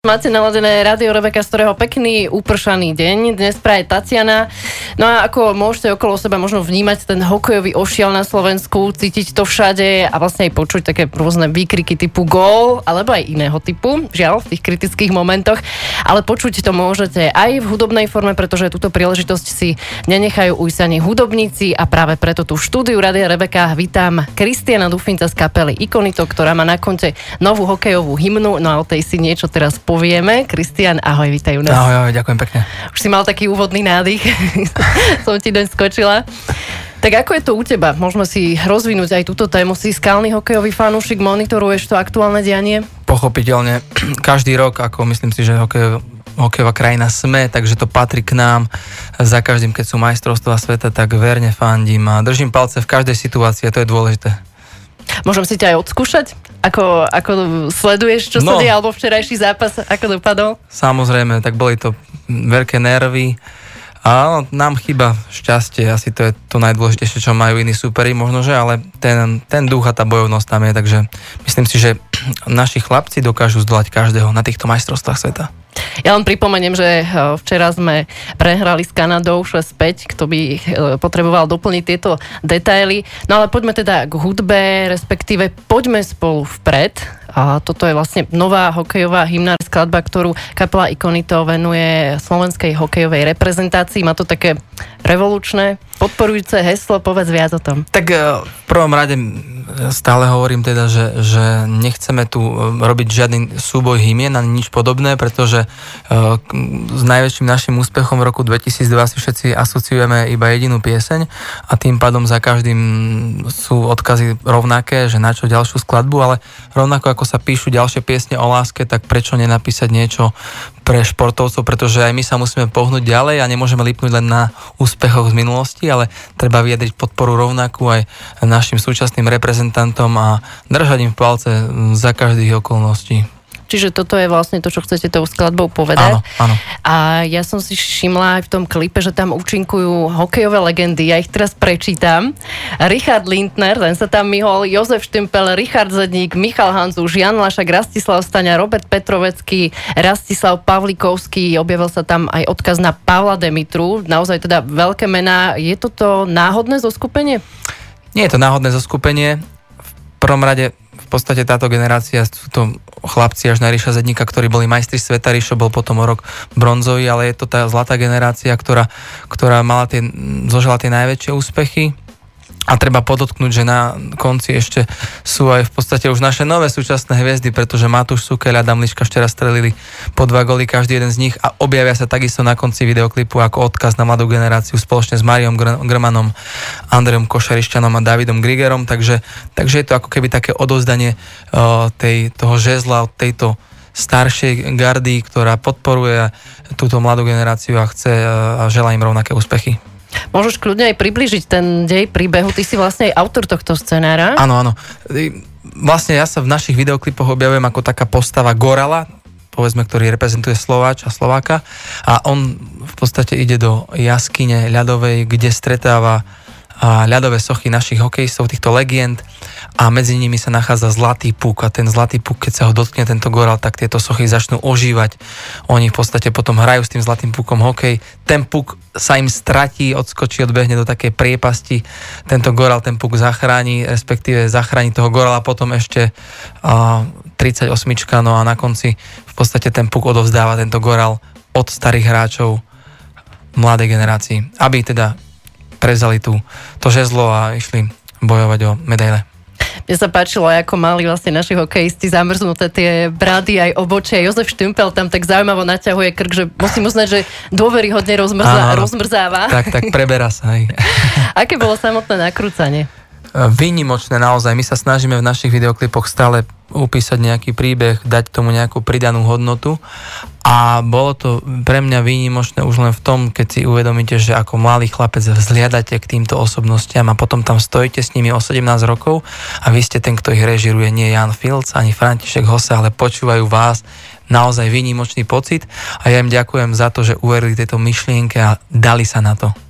Máte naladené Radio Rebeka, z ktorého pekný upršaný deň. Dnes praje Tatiana. No a ako môžete okolo seba možno vnímať ten hokejový ošiel na Slovensku, cítiť to všade a vlastne aj počuť také rôzne výkriky typu gól, alebo aj iného typu, žiaľ, v tých kritických momentoch. Ale počuť to môžete aj v hudobnej forme, pretože túto príležitosť si nenechajú ujsť ani hudobníci a práve preto tu štúdiu Radio Rebeka vítam Kristiana Dufinca z kapely Ikonito, ktorá má na konte novú hokejovú hymnu, no a o tej si niečo teraz povieme. Kristian, ahoj, vítaj u nás. Ahoj, ahoj, ďakujem pekne. Už si mal taký úvodný nádych, som ti doň skočila. Tak ako je to u teba? Môžeme si rozvinúť aj túto tému. Si skalný hokejový fanúšik, monitoruješ to aktuálne dianie? Pochopiteľne, každý rok, ako myslím si, že hokej, hokejová krajina sme, takže to patrí k nám. Za každým, keď sú majstrovstvá sveta, tak verne fandím a držím palce v každej situácii a to je dôležité. Môžem si ťa aj odskúšať? Ako, ako sleduješ, čo no. sa deje, alebo včerajší zápas, ako dopadol? Samozrejme, tak boli to veľké nervy. A nám chýba šťastie, asi to je to najdôležitejšie, čo majú iní superi možno, že, ale ten, ten duch a tá bojovnosť tam je, takže myslím si, že naši chlapci dokážu zdolať každého na týchto majstrovstvách sveta. Ja len pripomeniem, že eh, včera sme prehrali s Kanadou 6-5, kto by eh, potreboval doplniť tieto detaily. No ale poďme teda k hudbe, respektíve poďme spolu vpred a toto je vlastne nová hokejová hymná skladba, ktorú kapela Ikonito venuje slovenskej hokejovej reprezentácii. Má to také revolučné, podporujúce heslo, povedz viac o tom. Tak eh, v prvom rade stále hovorím teda, že, že nechceme tu e, robiť žiadny súboj hymien ani nič podobné, pretože uh, s najväčším našim úspechom v roku 2002 si všetci asociujeme iba jedinú pieseň a tým pádom za každým sú odkazy rovnaké, že na čo ďalšiu skladbu, ale rovnako ako sa píšu ďalšie piesne o láske, tak prečo nenapísať niečo pre športovcov, pretože aj my sa musíme pohnúť ďalej a nemôžeme lipnúť len na úspechoch z minulosti, ale treba vyjadriť podporu rovnakú aj našim súčasným reprezentantom a držať im v palce za každých okolností. Čiže toto je vlastne to, čo chcete tou skladbou povedať. Áno, áno. A ja som si všimla aj v tom klipe, že tam účinkujú hokejové legendy. Ja ich teraz prečítam. Richard Lindner, ten sa tam myhol, Jozef Štempel, Richard Zedník, Michal Hanzuš, Jan Lašak, Rastislav Staňa, Robert Petrovecký, Rastislav Pavlikovský, objavil sa tam aj odkaz na Pavla Demitru. Naozaj teda veľké mená. Je toto náhodné zoskupenie? Nie je to náhodné zoskupenie. V prvom rade podstate táto generácia sú to chlapci až na Ríša Zedníka, ktorí boli majstri sveta, Ríšo bol potom o rok bronzový, ale je to tá zlatá generácia, ktorá, ktorá mala tie, zožila tie najväčšie úspechy a treba podotknúť, že na konci ešte sú aj v podstate už naše nové súčasné hviezdy, pretože Matúš Sukel a Adam Liška včera strelili po dva goly každý jeden z nich a objavia sa takisto na konci videoklipu ako odkaz na mladú generáciu spoločne s Mariom Grmanom, Andrejom Košarišťanom a Davidom Grigerom, takže, takže je to ako keby také odozdanie uh, tej, toho žezla od tejto staršej gardy, ktorá podporuje túto mladú generáciu a chce uh, a želá im rovnaké úspechy. Môžeš kľudne aj približiť ten dej príbehu. Ty si vlastne aj autor tohto scenára. Áno, áno. Vlastne ja sa v našich videoklipoch objavujem ako taká postava Gorala, povedzme, ktorý reprezentuje Slováč a Slováka a on v podstate ide do jaskyne ľadovej, kde stretáva ľadové sochy našich hokejistov, týchto legend a medzi nimi sa nachádza zlatý puk a ten zlatý puk, keď sa ho dotkne tento gorál, tak tieto sochy začnú ožívať. Oni v podstate potom hrajú s tým zlatým pukom hokej. Ten puk sa im stratí, odskočí, odbehne do takej priepasti. Tento gorál ten puk zachráni, respektíve zachráni toho gorála potom ešte uh, 38, no a na konci v podstate ten puk odovzdáva tento gorál od starých hráčov mladej generácii, aby teda prezali tú, to žezlo a išli bojovať o medaile. Mne sa páčilo, ako mali vlastne naši hokejisti zamrznuté tie brady aj obočie. Jozef Štümpel tam tak zaujímavo naťahuje krk, že musím uznať, že dôveryhodne rozmrzá, rozmrzáva. Tak, tak preberá sa aj. Aké bolo samotné nakrúcanie? Výnimočné naozaj. My sa snažíme v našich videoklipoch stále upísať nejaký príbeh, dať tomu nejakú pridanú hodnotu a bolo to pre mňa výnimočné už len v tom, keď si uvedomíte, že ako malý chlapec vzliadate k týmto osobnostiam a potom tam stojíte s nimi o 17 rokov a vy ste ten, kto ich režiruje, nie Jan Filc ani František Hose, ale počúvajú vás naozaj výnimočný pocit a ja im ďakujem za to, že uverili tejto myšlienke a dali sa na to.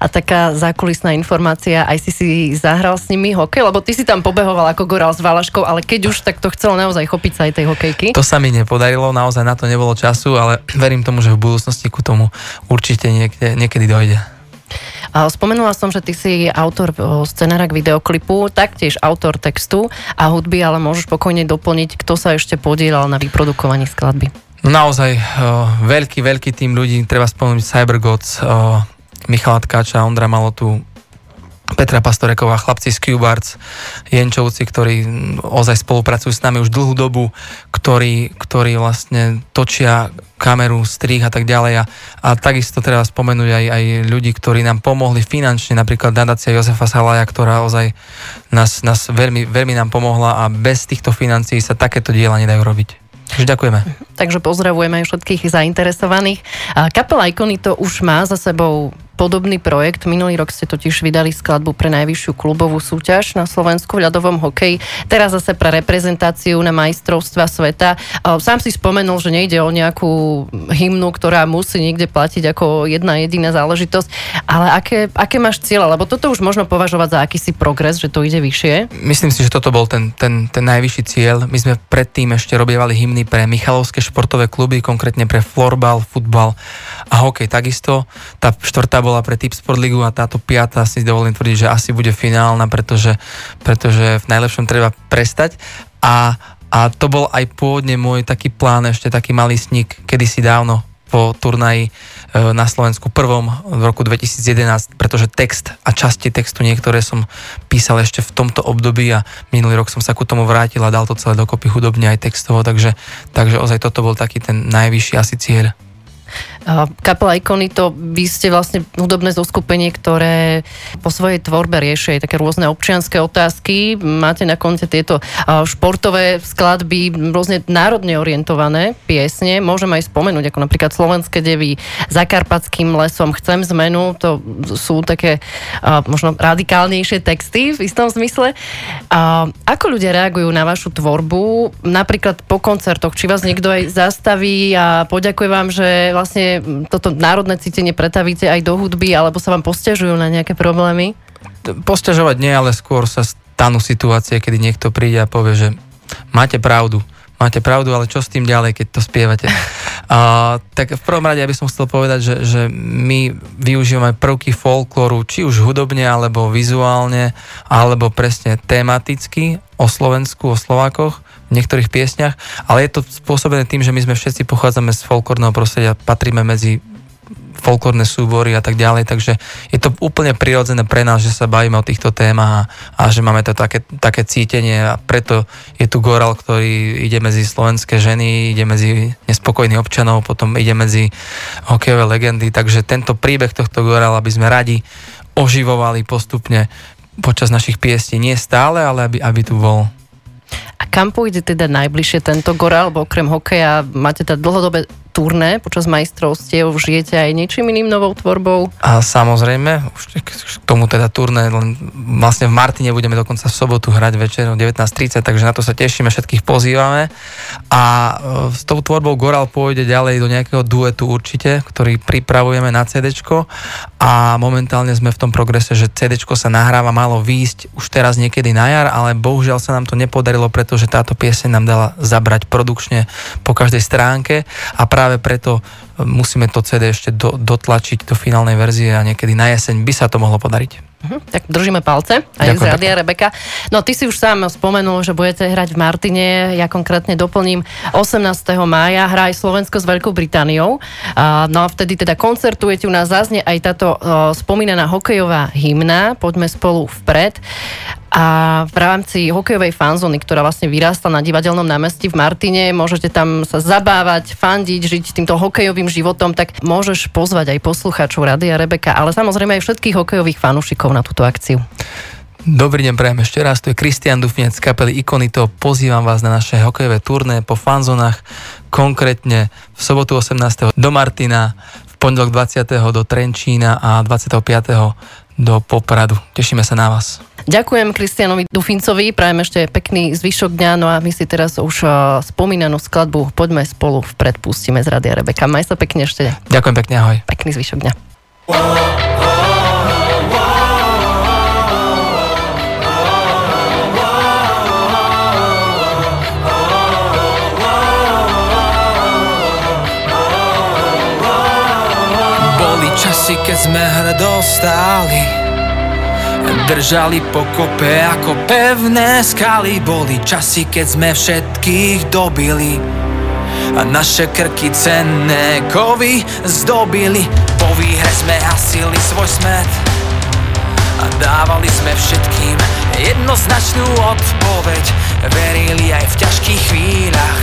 A taká zákulisná informácia, aj si si zahral s nimi hokej, lebo ty si tam pobehoval ako Goral s Valaškou, ale keď už, tak to chcel naozaj chopiť sa aj tej hokejky. To sa mi nepodarilo, naozaj na to nebolo času, ale verím tomu, že v budúcnosti ku tomu určite niekde, niekedy dojde. Spomenula som, že ty si autor scenára k videoklipu, taktiež autor textu a hudby, ale môžeš pokojne doplniť, kto sa ešte podielal na vyprodukovaní skladby. No naozaj uh, veľký, veľký tým ľudí, treba spomenúť Cybergods, uh, Michala Tkáča, Ondra Malotu, Petra Pastoreková, chlapci z Cubarts, Jenčovci, ktorí ozaj spolupracujú s nami už dlhú dobu, ktorí, ktorí vlastne točia kameru, strih a tak ďalej. A, a takisto treba spomenúť aj, aj ľudí, ktorí nám pomohli finančne, napríklad nadácia Josefa Salaja, ktorá ozaj nás, nás veľmi, veľmi nám pomohla a bez týchto financií sa takéto diela nedajú robiť. Takže ďakujeme. Takže pozdravujeme aj všetkých zainteresovaných. Kapela Ikony to už má za sebou podobný projekt. Minulý rok ste totiž vydali skladbu pre najvyššiu klubovú súťaž na Slovensku v ľadovom hokeji. Teraz zase pre reprezentáciu na majstrovstva sveta. Sám si spomenul, že nejde o nejakú hymnu, ktorá musí niekde platiť ako jedna jediná záležitosť. Ale aké, aké máš cieľa? Lebo toto už možno považovať za akýsi progres, že to ide vyššie. Myslím si, že toto bol ten, ten, ten najvyšší cieľ. My sme predtým ešte robievali hymny pre Michalovské športové kluby, konkrétne pre florbal, futbal a hokej takisto. Tá štvrtá bola pre Tip Sport Ligu a táto piata si dovolím tvrdiť, že asi bude finálna, pretože, pretože v najlepšom treba prestať. A, a to bol aj pôvodne môj taký plán, ešte taký malý sník, kedysi dávno po turnaji e, na Slovensku prvom v roku 2011, pretože text a časti textu niektoré som písal ešte v tomto období a minulý rok som sa ku tomu vrátil a dal to celé dokopy hudobne aj textovo, takže, takže ozaj toto bol taký ten najvyšší asi cieľ. Kapela Ikony to vy ste vlastne hudobné zoskupenie, ktoré po svojej tvorbe riešia také rôzne občianské otázky. Máte na konte tieto športové skladby, rôzne národne orientované piesne. Môžem aj spomenúť, ako napríklad Slovenské devy, Zakarpatským lesom, Chcem zmenu. To sú také možno radikálnejšie texty v istom zmysle. Ako ľudia reagujú na vašu tvorbu, napríklad po koncertoch? Či vás niekto aj zastaví a poďakuje vám, že vlastne toto národné cítenie pretavíte aj do hudby, alebo sa vám posťažujú na nejaké problémy? Posťažovať nie, ale skôr sa stanú situácie, kedy niekto príde a povie, že máte pravdu, máte pravdu, ale čo s tým ďalej, keď to spievate? A, tak v prvom rade by som chcel povedať, že, že my využívame prvky folklóru, či už hudobne, alebo vizuálne, alebo presne tematicky o Slovensku, o Slovákoch v niektorých piesniach, ale je to spôsobené tým, že my sme všetci pochádzame z folklórneho prostredia, patríme medzi folklórne súbory a tak ďalej, takže je to úplne prirodzené pre nás, že sa bavíme o týchto témach a, a že máme to také, také cítenie a preto je tu Goral, ktorý ide medzi slovenské ženy, ide medzi nespokojných občanov, potom ide medzi hokejové legendy, takže tento príbeh tohto Gorala by sme radi oživovali postupne počas našich piesní, nie stále, ale aby, aby tu bol. A kam pôjde teda najbližšie tento Goral, alebo okrem hokeja máte teda dlhodobé turné počas majstrovstiev žijete aj niečím iným novou tvorbou? A samozrejme, už k tomu teda turné, vlastne v Martine budeme dokonca v sobotu hrať večer o 19.30, takže na to sa tešíme, všetkých pozývame. A e, s tou tvorbou Goral pôjde ďalej do nejakého duetu určite, ktorý pripravujeme na CD a momentálne sme v tom progrese, že CD sa nahráva, malo výjsť už teraz niekedy na jar, ale bohužiaľ sa nám to nepodarilo, pretože táto pieseň nám dala zabrať produkčne po každej stránke a práve preto e, musíme to CD ešte do, dotlačiť do finálnej verzie a niekedy na jeseň by sa to mohlo podariť. Uh-huh, tak držíme palce aj Ďakujem, z Radia Rebeka. No ty si už sám spomenul, že budete hrať v Martine, ja konkrétne doplním 18. mája hrá aj Slovensko s Veľkou Britániou. Uh, no a vtedy teda koncertujete, u nás zaznie aj táto uh, spomínaná hokejová hymna, poďme spolu vpred. A v rámci hokejovej fanzóny, ktorá vlastne vyrástla na divadelnom námestí v Martine, môžete tam sa zabávať, fandiť, žiť týmto hokejovým životom, tak môžeš pozvať aj poslucháčov Radia Rebeka, ale samozrejme aj všetkých hokejových fanúšikov na túto akciu. Dobrý deň, prajem ešte raz, tu je Kristian Dufnec z kapely Ikonito. Pozývam vás na naše hokejové turné po fanzónach, konkrétne v sobotu 18. do Martina, v pondelok 20. do Trenčína a 25. do Popradu. Tešíme sa na vás. Ďakujem Kristianovi Dufincovi, prajem ešte pekný zvyšok dňa, no a my si teraz už e, spomínanú skladbu Poďme spolu vpred pustíme z Radia Rebeka. Maj sa pekne ešte. Ďakujem pekne, ahoj. Pekný zvyšok dňa. Oh, časy, keď sme hrdostáli Držali pokope ako pevné skaly. Boli časy, keď sme všetkých dobili. A naše krky cenné kovy zdobili. Po výhre sme hasili svoj smet. A dávali sme všetkým jednoznačnú odpoveď. Verili aj v ťažkých chvíľach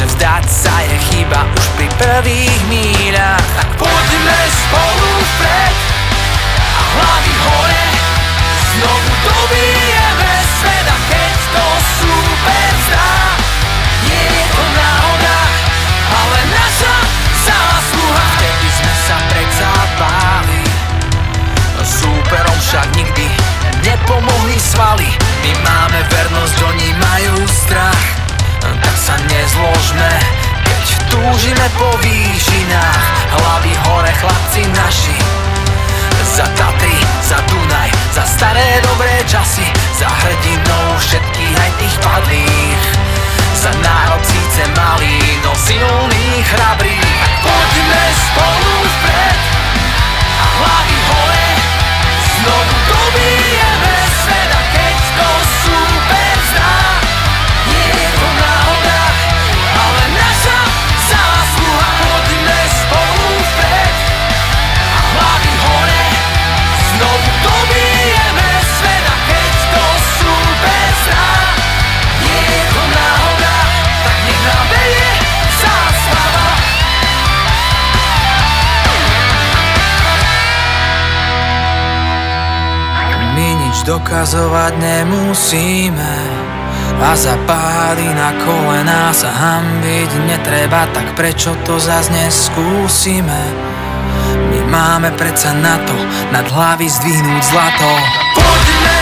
že vzdať sa je chyba už pri prvých míľach Tak poďme spolu vpred a hlavy hore Znovu dobijeme svet a keď to super zdá Nie je to náhoda, ale naša zásluha Vtedy sme sa predsa báli Súperom však nikdy nepomohli svaly. My máme vernosť, oni majú strach. Tak sa nezložme Keď túžime po výšinách Hlavy hore chlapci naši Za Tatry, za Dunaj, za staré dobré časy. Za hrdinou dokazovať nemusíme a za na kolená sa hambiť netreba, tak prečo to zas neskúsime? My máme predsa na to, nad hlavy zdvihnúť zlato. Poďme